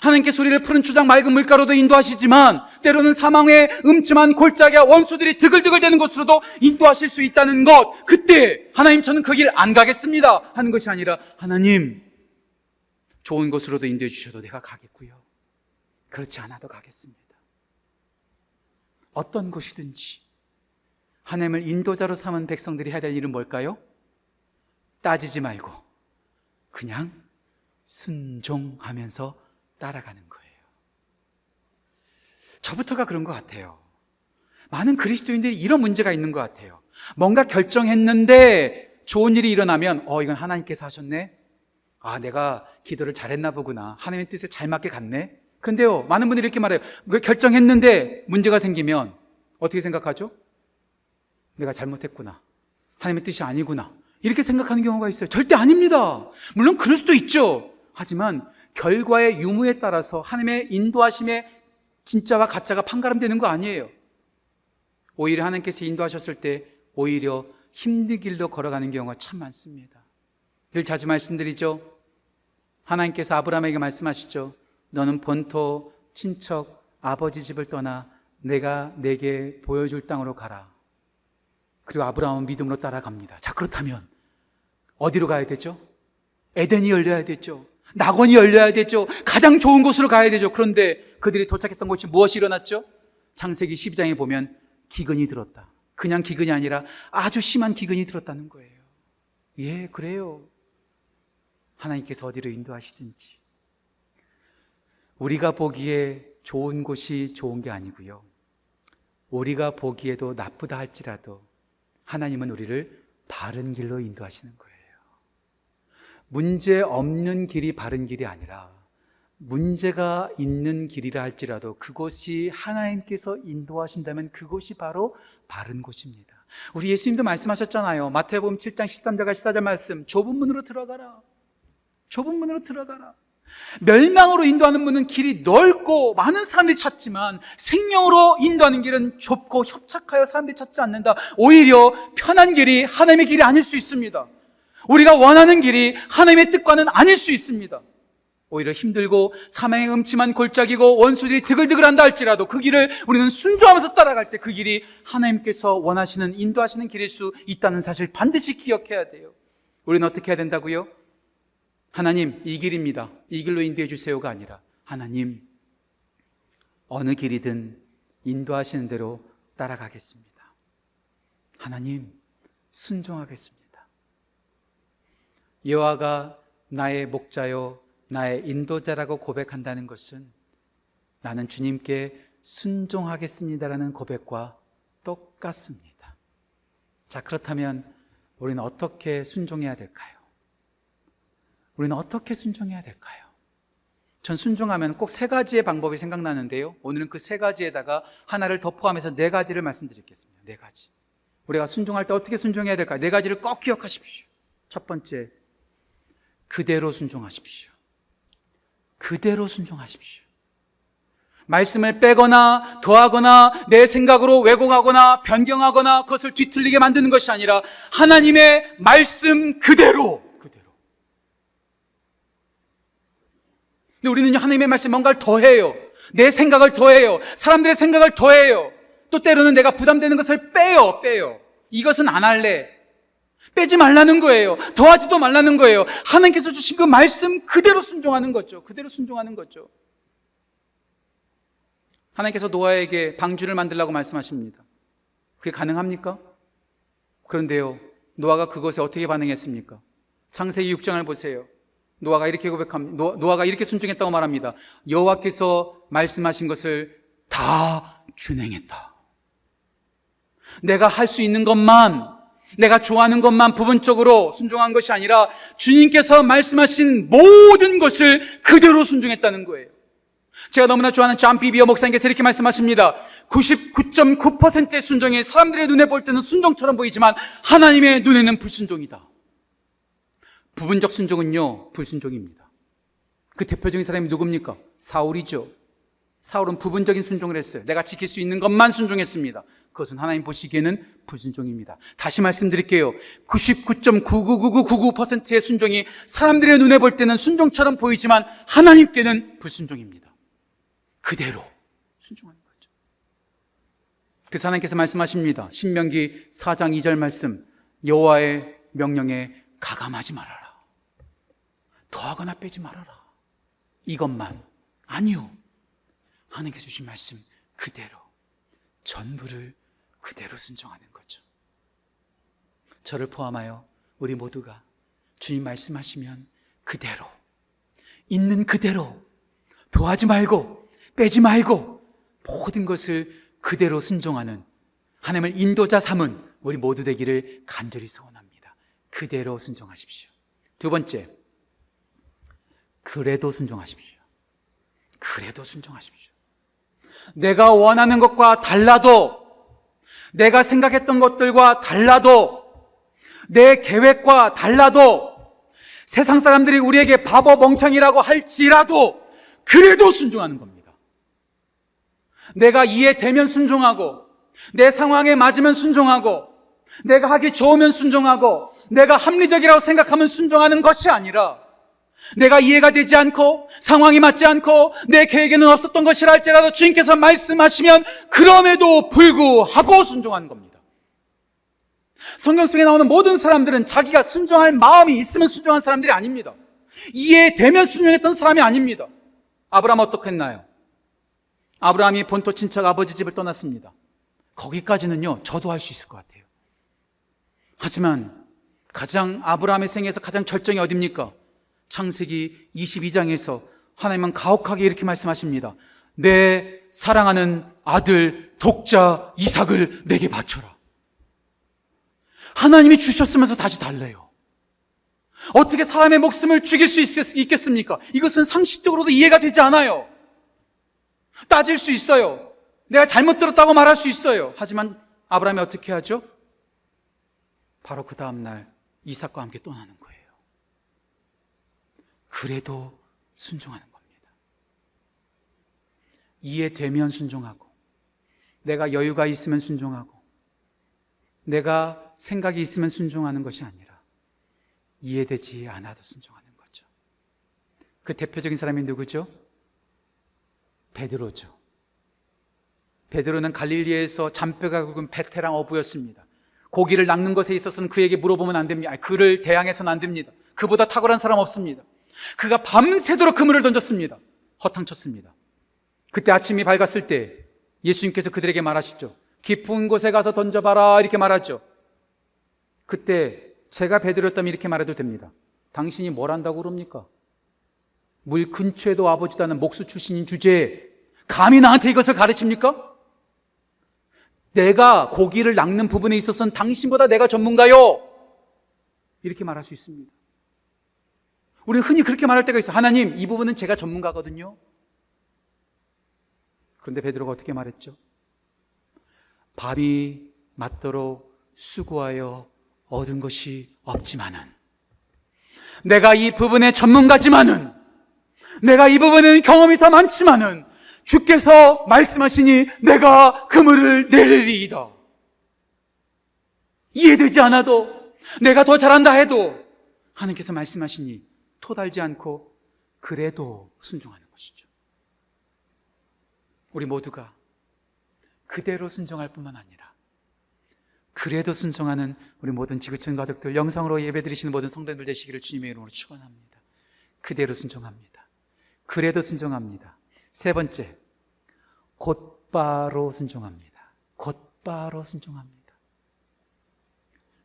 하나님께서 우리를 푸른 추장 맑은 물가로도 인도하시지만 때로는 사망의 음침한 골짜기와 원수들이 드글드글대는 곳으로도 인도하실 수 있다는 것. 그때 하나님 저는 그 길 안 가겠습니다 하는 것이 아니라 하나님 좋은 곳으로도 인도해 주셔도 내가 가겠고요. 그렇지 않아도 가겠습니다. 어떤 곳이든지 하나님을 인도자로 삼은 백성들이 해야 될 일은 뭘까요? 따지지 말고 그냥 순종하면서 따라가는 거예요. 저부터가 그런 것 같아요. 많은 그리스도인들이 이런 문제가 있는 것 같아요. 뭔가 결정했는데 좋은 일이 일어나면, 어, 이건 하나님께서 하셨네? 아, 내가 기도를 잘했나 보구나. 하나님의 뜻에 잘 맞게 갔네? 근데요, 많은 분들이 이렇게 말해요. 왜 결정했는데 문제가 생기면 어떻게 생각하죠? 내가 잘못했구나. 하나님의 뜻이 아니구나. 이렇게 생각하는 경우가 있어요. 절대 아닙니다. 물론 그럴 수도 있죠. 하지만 결과의 유무에 따라서 하나님의 인도하심에 진짜와 가짜가 판가름되는 거 아니에요. 오히려 하나님께서 인도하셨을 때 오히려 힘든 길로 걸어가는 경우가 참 많습니다. 늘 자주 말씀드리죠. 하나님께서 아브라함에게 말씀하시죠. 너는 본토, 친척, 아버지 집을 떠나 내가 내게 보여줄 땅으로 가라. 그리고 아브라함은 믿음으로 따라갑니다. 자, 그렇다면 어디로 가야 되죠? 에덴이 열려야 되죠. 낙원이 열려야 되죠. 가장 좋은 곳으로 가야 되죠. 그런데 그들이 도착했던 곳이 무엇이 일어났죠? 창세기 12장에 보면 기근이 들었다. 그냥 기근이 아니라 아주 심한 기근이 들었다는 거예요. 예, 그래요. 하나님께서 어디로 인도하시든지. 우리가 보기에 좋은 곳이 좋은 게 아니고요. 우리가 보기에도 나쁘다 할지라도 하나님은 우리를 바른 길로 인도하시는 거예요. 문제 없는 길이 바른 길이 아니라 문제가 있는 길이라 할지라도 그곳이 하나님께서 인도하신다면 그곳이 바로 바른 곳입니다. 우리 예수님도 말씀하셨잖아요. 마태복음 7장 13절과 14절 말씀. 좁은 문으로 들어가라. 좁은 문으로 들어가라. 멸망으로 인도하는 문은 길이 넓고 많은 사람들이 찾지만 생명으로 인도하는 길은 좁고 협착하여 사람들이 찾지 않는다. 오히려 편한 길이 하나님의 길이 아닐 수 있습니다. 우리가 원하는 길이 하나님의 뜻과는 아닐 수 있습니다. 오히려 힘들고 사망의 음침한 골짜기고 원수들이 드글드글한다 할지라도 그 길을 우리는 순종하면서 따라갈 때 그 길이 하나님께서 원하시는 인도하시는 길일 수 있다는 사실 반드시 기억해야 돼요. 우리는 어떻게 해야 된다고요? 하나님 이 길입니다. 이 길로 인도해 주세요가 아니라 하나님 어느 길이든 인도하시는 대로 따라가겠습니다. 하나님 순종하겠습니다. 여호와가 나의 목자요 나의 인도자라고 고백한다는 것은 나는 주님께 순종하겠습니다라는 고백과 똑같습니다. 자, 그렇다면 우리는 어떻게 순종해야 될까요? 우리는 어떻게 순종해야 될까요? 전 순종하면 꼭 세 가지의 방법이 생각나는데요. 오늘은 그 세 가지에다가 하나를 더 포함해서 네 가지를 말씀드리겠습니다. 네 가지. 우리가 순종할 때 어떻게 순종해야 될까요? 네 가지를 꼭 기억하십시오. 첫 번째, 그대로 순종하십시오. 그대로 순종하십시오. 말씀을 빼거나 더하거나 내 생각으로 왜곡하거나 변경하거나 그것을 뒤틀리게 만드는 것이 아니라 하나님의 말씀 그대로 그대로. 근데 우리는 하나님의 말씀 뭔가를 더해요. 내 생각을 더해요. 사람들의 생각을 더해요. 또 때로는 내가 부담되는 것을 빼요, 빼요. 이것은 안 할래. 빼지 말라는 거예요. 더하지도 말라는 거예요. 하나님께서 주신 그 말씀 그대로 순종하는 거죠. 그대로 순종하는 거죠. 하나님께서 노아에게 방주를 만들라고 말씀하십니다. 그게 가능합니까? 그런데요, 노아가 그것에 어떻게 반응했습니까? 창세기 6장을 보세요. 노아가 이렇게 고백합니다. 노아가 이렇게 순종했다고 말합니다. 여호와께서 말씀하신 것을 다 준행했다. 내가 할 수 있는 것만 내가 좋아하는 것만 부분적으로 순종한 것이 아니라 주님께서 말씀하신 모든 것을 그대로 순종했다는 거예요. 제가 너무나 좋아하는 존 비비어 목사님께서 이렇게 말씀하십니다. 99.9%의 순종이 사람들의 눈에 볼 때는 순종처럼 보이지만 하나님의 눈에는 불순종이다. 부분적 순종은요, 불순종입니다. 그 대표적인 사람이 누굽니까? 사울이죠. 사울은 부분적인 순종을 했어요. 내가 지킬 수 있는 것만 순종했습니다. 그것은 하나님 보시기에는 불순종입니다. 다시 말씀드릴게요. 99.99999%의 순종이 사람들의 눈에 볼 때는 순종처럼 보이지만 하나님께는 불순종입니다. 그대로 순종하는 거죠. 그래서 하나님께서 말씀하십니다. 신명기 4장 2절 말씀. 여호와의 명령에 가감하지 말아라. 더하거나 빼지 말아라. 이것만 아니요. 하나님께서 주신 말씀 그대로 전부를 그대로 순종하는 거죠. 저를 포함하여 우리 모두가 주님 말씀하시면 그대로 있는 그대로 도하지 말고 빼지 말고 모든 것을 그대로 순종하는 하나님을 인도자 삼은 우리 모두 되기를 간절히 소원합니다. 그대로 순종하십시오. 두 번째, 그래도 순종하십시오. 그래도 순종하십시오. 내가 원하는 것과 달라도, 내가 생각했던 것들과 달라도, 내 계획과 달라도, 세상 사람들이 우리에게 바보 멍청이라고 할지라도, 그래도 순종하는 겁니다. 내가 이해되면 순종하고, 내 상황에 맞으면 순종하고, 내가 하기 좋으면 순종하고, 내가 합리적이라고 생각하면 순종하는 것이 아니라, 내가 이해가 되지 않고 상황이 맞지 않고 내 계획에는 없었던 것이라 할지라도 주님께서 말씀하시면 그럼에도 불구하고 순종하는 겁니다. 성경 속에 나오는 모든 사람들은 자기가 순종할 마음이 있으면 순종한 사람들이 아닙니다. 이해되면 순종했던 사람이 아닙니다. 아브라함 어떻게 했나요? 아브라함이 본토 친척 아버지 집을 떠났습니다. 거기까지는요, 저도 할 수 있을 것 같아요. 하지만 가장 아브라함의 생에서 가장 절정이 어딥니까? 창세기 22장에서 하나님은 가혹하게 이렇게 말씀하십니다. 내 사랑하는 아들 독자 이삭을 내게 바쳐라. 하나님이 주셨으면서 다시 달래요. 어떻게 사람의 목숨을 죽일 수 있, 겠습니까 이것은 상식적으로도 이해가 되지 않아요. 따질 수 있어요. 내가 잘못 들었다고 말할 수 있어요. 하지만 아브라함이 어떻게 하죠? 바로 그 다음날 이삭과 함께 떠나는 거예요. 그래도 순종하는 겁니다. 이해되면 순종하고, 내가 여유가 있으면 순종하고, 내가 생각이 있으면 순종하는 것이 아니라, 이해되지 않아도 순종하는 거죠. 그 대표적인 사람이 누구죠? 베드로죠. 베드로는 갈릴리에서 잔뼈가 굵은 베테랑 어부였습니다. 고기를 낚는 것에 있어서는 그에게 물어보면 안 됩니다. 그를 대항해서는 안 됩니다. 그보다 탁월한 사람 없습니다. 그가 밤새도록 그물을 던졌습니다. 허탕쳤습니다. 그때 아침이 밝았을 때 예수님께서 그들에게 말하시죠. 깊은 곳에 가서 던져봐라 이렇게 말하죠. 그때 제가 베드로였다면 이렇게 말해도 됩니다. 당신이 뭘 한다고 그럽니까? 물 근처에도 와보지도 않은 목수 출신인 주제에 감히 나한테 이것을 가르칩니까? 내가 고기를 낚는 부분에 있어서는 당신보다 내가 전문가요. 이렇게 말할 수 있습니다. 우리는 흔히 그렇게 말할 때가 있어요. 하나님, 이 부분은 제가 전문가거든요. 그런데 베드로가 어떻게 말했죠? 밥이 맞도록 수고하여 얻은 것이 없지만은 내가 이 부분의 전문가지만은 내가 이 부분에는 경험이 더 많지만은 주께서 말씀하시니 내가 그물을 내리리이다. 이해되지 않아도 내가 더 잘한다 해도 하나님께서 말씀하시니 토달지 않고 그래도 순종하는 것이죠. 우리 모두가 그대로 순종할 뿐만 아니라 그래도 순종하는 우리 모든 지구촌 가족들 영상으로 예배드리시는 모든 성도들 되시기를 주님의 이름으로 축원합니다. 그대로 순종합니다. 그래도 순종합니다. 세 번째, 곧바로 순종합니다. 곧바로 순종합니다.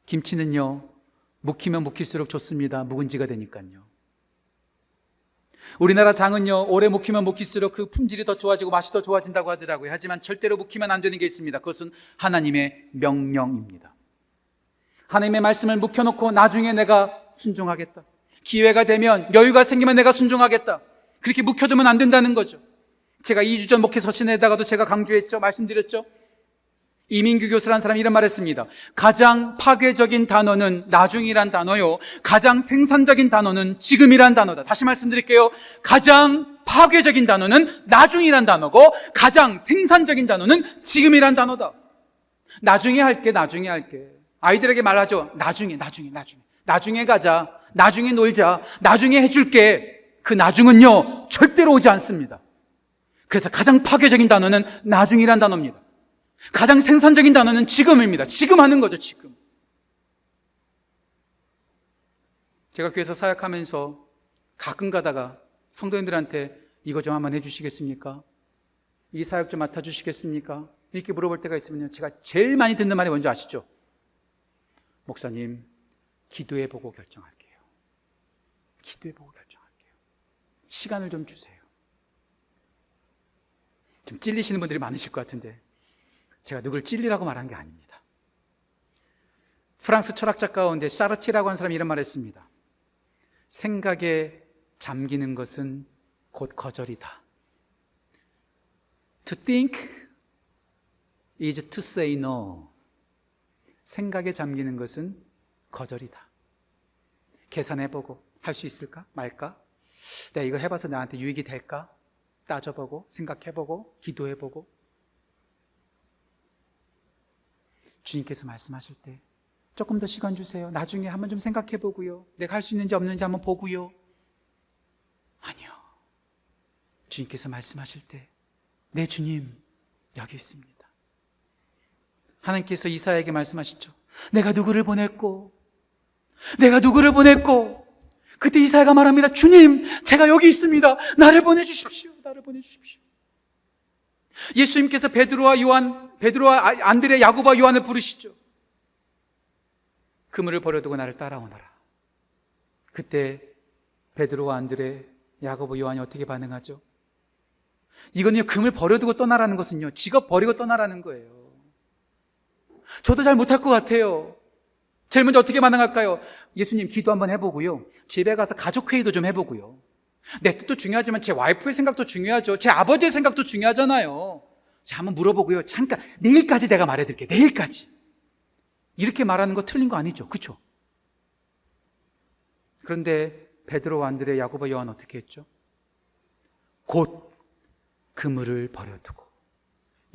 김치는요, 묵히면 묵힐수록 좋습니다. 묵은지가 되니까요. 우리나라 장은요, 오래 묵히면 묵힐수록 그 품질이 더 좋아지고 맛이 더 좋아진다고 하더라고요. 하지만 절대로 묵히면 안 되는 게 있습니다. 그것은 하나님의 명령입니다. 하나님의 말씀을 묵혀놓고 나중에 내가 순종하겠다. 기회가 되면 여유가 생기면 내가 순종하겠다. 그렇게 묵혀두면 안 된다는 거죠. 제가 2주 전 목회 서신에다가도 제가 강조했죠. 말씀드렸죠. 이민규 교수라는 사람이 이런 말 했습니다. 가장 파괴적인 단어는 나중이란 단어요. 가장 생산적인 단어는 지금이란 단어다. 다시 말씀드릴게요. 가장 파괴적인 단어는 나중이란 단어고 가장 생산적인 단어는 지금이란 단어다. 나중에 할게, 나중에 할게. 아이들에게 말하죠. 나중에, 나중에, 나중에. 나중에 가자. 나중에 놀자. 나중에 해줄게. 그 나중은요, 절대로 오지 않습니다. 그래서 가장 파괴적인 단어는 나중이란 단어입니다. 가장 생산적인 단어는 지금입니다. 지금 하는 거죠, 지금. 제가 교회에서 사역하면서 가끔 가다가 성도님들한테 이거 좀 한번 해주시겠습니까? 이 사역 좀 맡아주시겠습니까? 이렇게 물어볼 때가 있으면요. 제가 제일 많이 듣는 말이 뭔지 아시죠? 목사님, 기도해보고 결정할게요. 기도해보고 결정할게요. 시간을 좀 주세요. 좀 찔리시는 분들이 많으실 것 같은데, 제가 누굴 찔리라고 말한 게 아닙니다. 프랑스 철학자 가운데 샤르티라고 하는 사람이 이런 말을 했습니다. 생각에 잠기는 것은 곧 거절이다. To think is to say no. 생각에 잠기는 것은 거절이다. 계산해보고 할 수 있을까? 말까? 내가 이걸 해봐서 나한테 유익이 될까? 따져보고, 생각해보고, 기도해보고. 주님께서 말씀하실 때 조금 더 시간 주세요. 나중에 한번 좀 생각해 보고요. 내가 할 수 있는지 없는지 한번 보고요. 아니요. 주님께서 말씀하실 때, 내 주님, 여기 있습니다. 하나님께서 이사에게 말씀하시죠. 내가 누구를 보냈고, 내가 누구를 보냈고, 그때 이사야가 말합니다. 주님, 제가 여기 있습니다. 나를 보내 주십시오. 나를 보내 주십시오. 예수님께서 베드로와 요한, 베드로와 아, 안드레, 야고보와 요한을 부르시죠. 그물을 버려두고 나를 따라오너라. 그때 베드로와 안드레, 야고보, 요한이 어떻게 반응하죠? 이건요, 금을 버려두고 떠나라는 것은요, 직업 버리고 떠나라는 거예요. 저도 잘 못할 것 같아요. 제일 먼저 어떻게 반응할까요? 예수님 기도 한번 해보고요. 집에 가서 가족회의도 좀 해보고요. 내 뜻도 중요하지만 제 와이프의 생각도 중요하죠. 제 아버지의 생각도 중요하잖아요. 자, 한번 물어보고요. 잠깐, 내일까지 내가 말해드릴게. 내일까지. 이렇게 말하는 거 틀린 거 아니죠. 그쵸? 그런데 베드로, 안드레, 야고보, 요한 어떻게 했죠? 곧 그물을 버려두고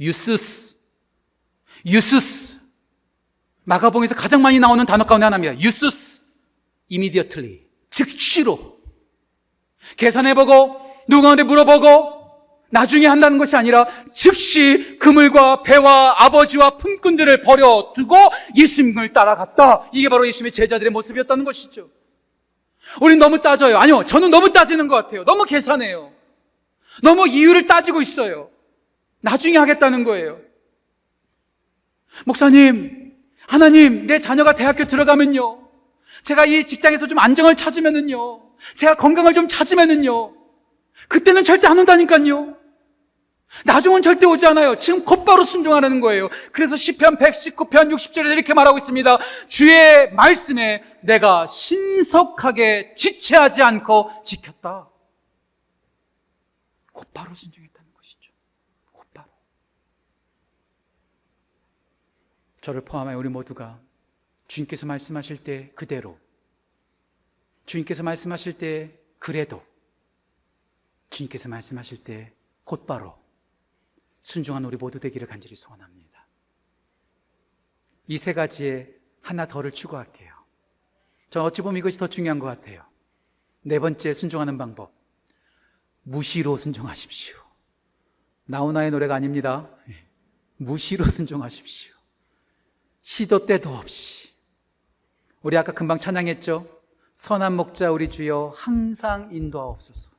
유스스 유스스 마가봉에서 가장 많이 나오는 단어 가운데 하나입니다. 유스스 immediately 즉시로 계산해보고 누구한테 물어보고 나중에 한다는 것이 아니라 즉시 그물과 배와 아버지와 품꾼들을 버려두고 예수님을 따라갔다. 이게 바로 예수님의 제자들의 모습이었다는 것이죠. 우린 너무 따져요. 아니요, 저는 너무 따지는 것 같아요. 너무 계산해요. 너무 이유를 따지고 있어요. 나중에 하겠다는 거예요. 목사님, 하나님, 내 자녀가 대학교 들어가면요. 제가 이 직장에서 좀 안정을 찾으면은요. 제가 건강을 좀 찾으면은요. 그때는 절대 안 온다니까요. 나중은 절대 오지 않아요. 지금 곧바로 순종하라는 거예요. 그래서 시편 119편 60절에서 이렇게 말하고 있습니다. 주의 말씀에 내가 신속하게 지체하지 않고 지켰다. 곧바로 순종했다는 것이죠. 곧바로. 저를 포함하여 우리 모두가 주님께서 말씀하실 때 그대로, 주님께서 말씀하실 때 그래도, 주님께서 말씀하실 때 곧바로 순종한 우리 모두 되기를 간절히 소원합니다. 이 세 가지에 하나 더를 추구할게요. 저 어찌 보면 이것이 더 중요한 것 같아요. 네 번째 순종하는 방법. 무시로 순종하십시오. 나훈아의 노래가 아닙니다. 예. 무시로 순종하십시오. 시도 때도 없이. 우리 아까 금방 찬양했죠? 선한 목자 우리 주여 항상 인도하옵소서.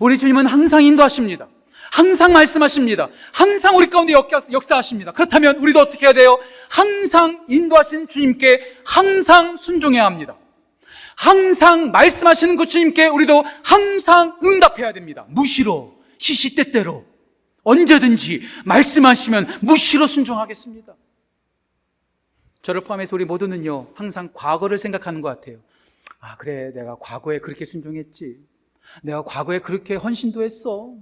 우리 주님은 항상 인도하십니다. 항상 말씀하십니다. 항상 우리 가운데 역사 하십니다. 그렇다면 우리도 어떻게 해야 돼요? 항상 인도하신 주님께 항상 순종해야 합니다. 항상 말씀하시는 그 주님께 우리도 항상 응답해야 됩니다. 무시로, 시시때때로, 언제든지 말씀하시면 무시로 순종하겠습니다. 저를 포함해서 우리 모두는요, 항상 과거를 생각하는 것 같아요. 아, 그래, 내가 과거에 그렇게 순종했지. 내가 과거에 그렇게 헌신도 했어.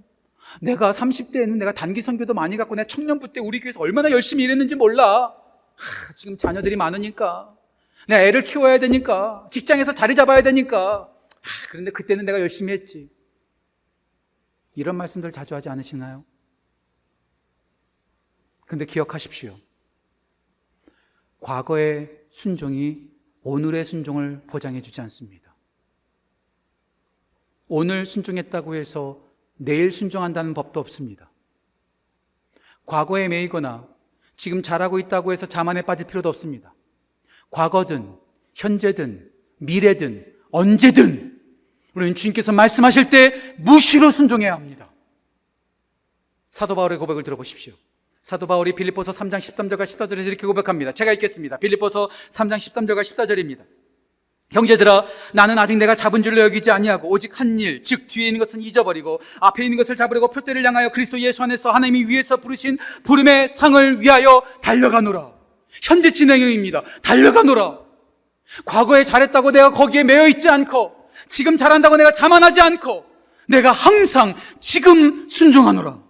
내가 30대에는 내가 단기 선교도 많이 갔고 내가 청년부 때 우리 교회에서 얼마나 열심히 일했는지 몰라. 하, 지금 자녀들이 많으니까. 내가 애를 키워야 되니까. 직장에서 자리 잡아야 되니까. 하, 그런데 그때는 내가 열심히 했지. 이런 말씀들 자주 하지 않으시나요? 근데 기억하십시오. 과거의 순종이 오늘의 순종을 보장해 주지 않습니다. 오늘 순종했다고 해서 내일 순종한다는 법도 없습니다. 과거에 매이거나 지금 잘하고 있다고 해서 자만에 빠질 필요도 없습니다. 과거든, 현재든, 미래든, 언제든 우리는 주님께서 말씀하실 때 무시로 순종해야 합니다. 사도 바울의 고백을 들어보십시오. 사도 바울이 빌립보서 3장 13절과 14절에서 이렇게 고백합니다. 제가 읽겠습니다. 빌립보서 3장 13절과 14절입니다. 형제들아 나는 아직 내가 잡은 줄로 여기지 아니하고 오직 한 일 즉 뒤에 있는 것은 잊어버리고 앞에 있는 것을 잡으려고 표대를 향하여 그리스도 예수 안에서 하나님이 위에서 부르신 부름의 상을 위하여 달려가노라. 현재 진행형입니다. 달려가노라. 과거에 잘했다고 내가 거기에 매여 있지 않고 지금 잘한다고 내가 자만하지 않고 내가 항상 지금 순종하노라.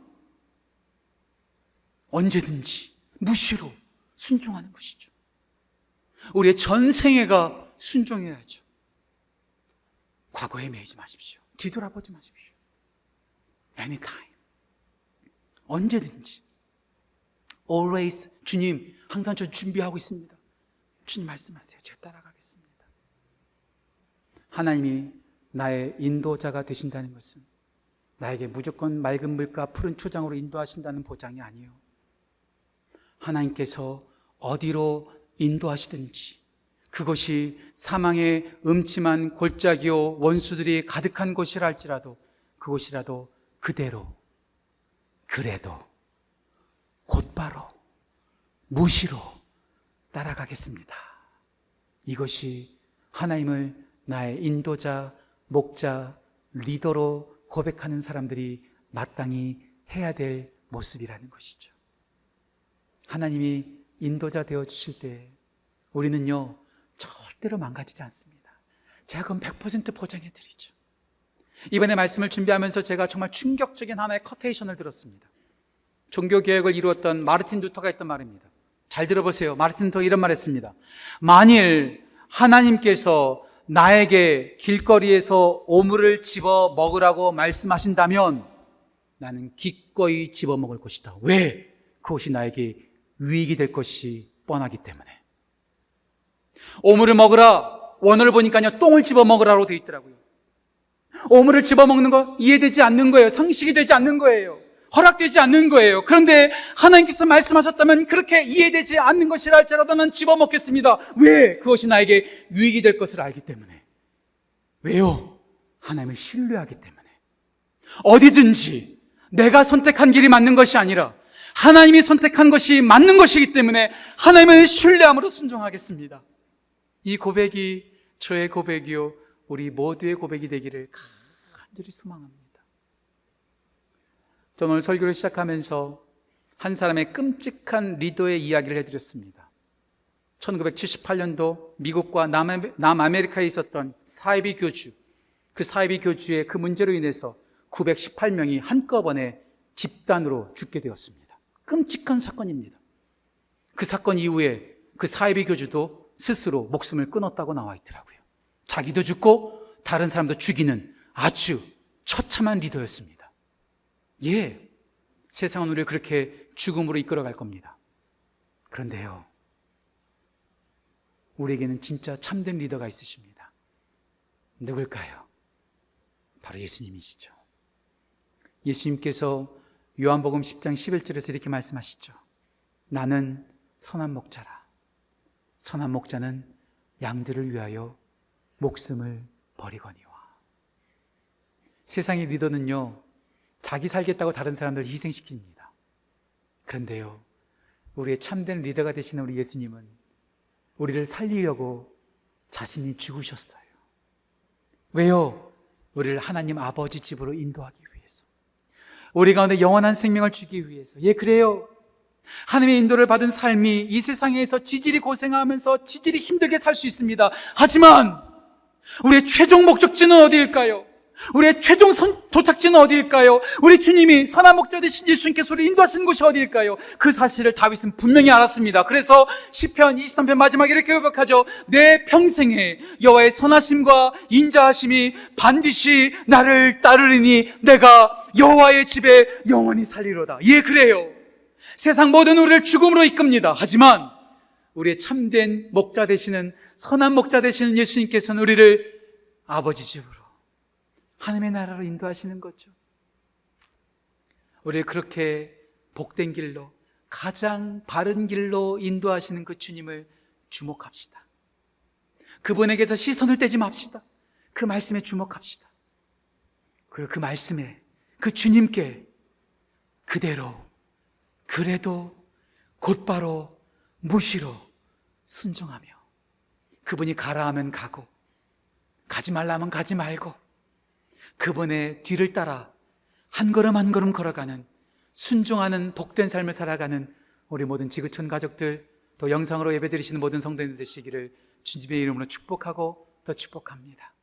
언제든지 무시로 순종하는 것이죠. 우리의 전생애가 순종해야죠. 과거에 매이지 마십시오. 뒤돌아보지 마십시오. Anytime. 언제든지. Always. 주님, 항상 저 준비하고 있습니다. 주님 말씀하세요. 제가 따라가겠습니다. 하나님이 나의 인도자가 되신다는 것은 나에게 무조건 맑은 물과 푸른 초장으로 인도하신다는 보장이 아니요. 하나님께서 어디로 인도하시든지 그것이 사망의 음침한 골짜기요 원수들이 가득한 곳이라 할지라도 그곳이라도 그대로 그래도 곧바로 무시로 따라가겠습니다. 이것이 하나님을 나의 인도자, 목자, 리더로 고백하는 사람들이 마땅히 해야 될 모습이라는 것이죠. 하나님이 인도자 되어 주실 때 우리는요, 절대로 망가지지 않습니다. 제가 그건 100% 보장해 드리죠. 이번에 말씀을 준비하면서 제가 정말 충격적인 하나의 quotation을 들었습니다. 종교 개혁을 이루었던 마르틴 루터가 했던 말입니다. 잘 들어보세요. 마르틴 루터 이런 말 했습니다. 만일 하나님께서 나에게 길거리에서 오물을 집어 먹으라고 말씀하신다면 나는 기꺼이 집어 먹을 것이다. 왜? 그것이 나에게 유익이 될 것이 뻔하기 때문에. 오물을 먹으라. 원어를 보니까요, 똥을 집어 먹으라고 되어 있더라고요. 오물을 집어 먹는 거 이해되지 않는 거예요. 상식이 되지 않는 거예요. 허락되지 않는 거예요. 그런데 하나님께서 말씀하셨다면 그렇게 이해되지 않는 것이라 할지라도 난 집어 먹겠습니다. 왜? 그것이 나에게 유익이 될 것을 알기 때문에. 왜요? 하나님을 신뢰하기 때문에. 어디든지 내가 선택한 길이 맞는 것이 아니라 하나님이 선택한 것이 맞는 것이기 때문에 하나님을 신뢰함으로 순종하겠습니다. 이 고백이 저의 고백이요. 우리 모두의 고백이 되기를 간절히 소망합니다. 저는 오늘 설교를 시작하면서 한 사람의 끔찍한 리더의 이야기를 해드렸습니다. 1978년도 미국과 남아메리카에 있었던 사이비 교주, 그 사이비 교주의 그 문제로 인해서 918명이 한꺼번에 집단으로 죽게 되었습니다. 끔찍한 사건입니다. 그 사건 이후에 그 사이비 교주도 스스로 목숨을 끊었다고 나와 있더라고요. 자기도 죽고 다른 사람도 죽이는 아주 처참한 리더였습니다. 예, 세상은 우리를 그렇게 죽음으로 이끌어갈 겁니다. 그런데요, 우리에게는 진짜 참된 리더가 있으십니다. 누굴까요? 바로 예수님이시죠. 예수님께서 요한복음 10장 11절에서 이렇게 말씀하시죠. 나는 선한 목자라. 선한 목자는 양들을 위하여 목숨을 버리거니와. 세상의 리더는요, 자기 살겠다고 다른 사람들을 희생시킵니다. 그런데요, 우리의 참된 리더가 되시는 우리 예수님은 우리를 살리려고 자신이 죽으셨어요. 왜요? 우리를 하나님 아버지 집으로 인도하기 위해서. 우리 가운데 영원한 생명을 주기 위해서. 예, 그래요. 하나님의 인도를 받은 삶이 이 세상에서 지질이 고생하면서 지질이 힘들게 살 수 있습니다. 하지만 우리의 최종 목적지는 어디일까요? 우리의 최종 선, 도착지는 어디일까요? 우리 주님이 선한 목자 되신 예수 님께서 우리 인도하시는 곳이 어디일까요? 그 사실을 다윗은 분명히 알았습니다. 그래서 시편 23편 마지막에 이렇게 고백하죠. 내 평생에 여호와의 선하심과 인자하심이 반드시 나를 따르리니 내가 여호와의 집에 영원히 살리로다. 예, 그래요. 세상 모든 우리를 죽음으로 이끕니다. 하지만 우리의 참된 목자 되시는 선한 목자 되시는 예수님께서는 우리를 아버지 집으로 하나님의 나라로 인도하시는 거죠. 우리를 그렇게 복된 길로 가장 바른 길로 인도하시는 그 주님을 주목합시다. 그분에게서 시선을 떼지 맙시다. 그 말씀에 주목합시다. 그리고 그 말씀에 그 주님께 그대로 그래도 곧바로 무시로 순종하며 그분이 가라 하면 가고 가지 말라면 가지 말고 그분의 뒤를 따라 한 걸음 한 걸음 걸어가는 순종하는 복된 삶을 살아가는 우리 모든 지구촌 가족들 또 영상으로 예배드리시는 모든 성도님들 되시기를 주님의 이름으로 축복하고 또 축복합니다.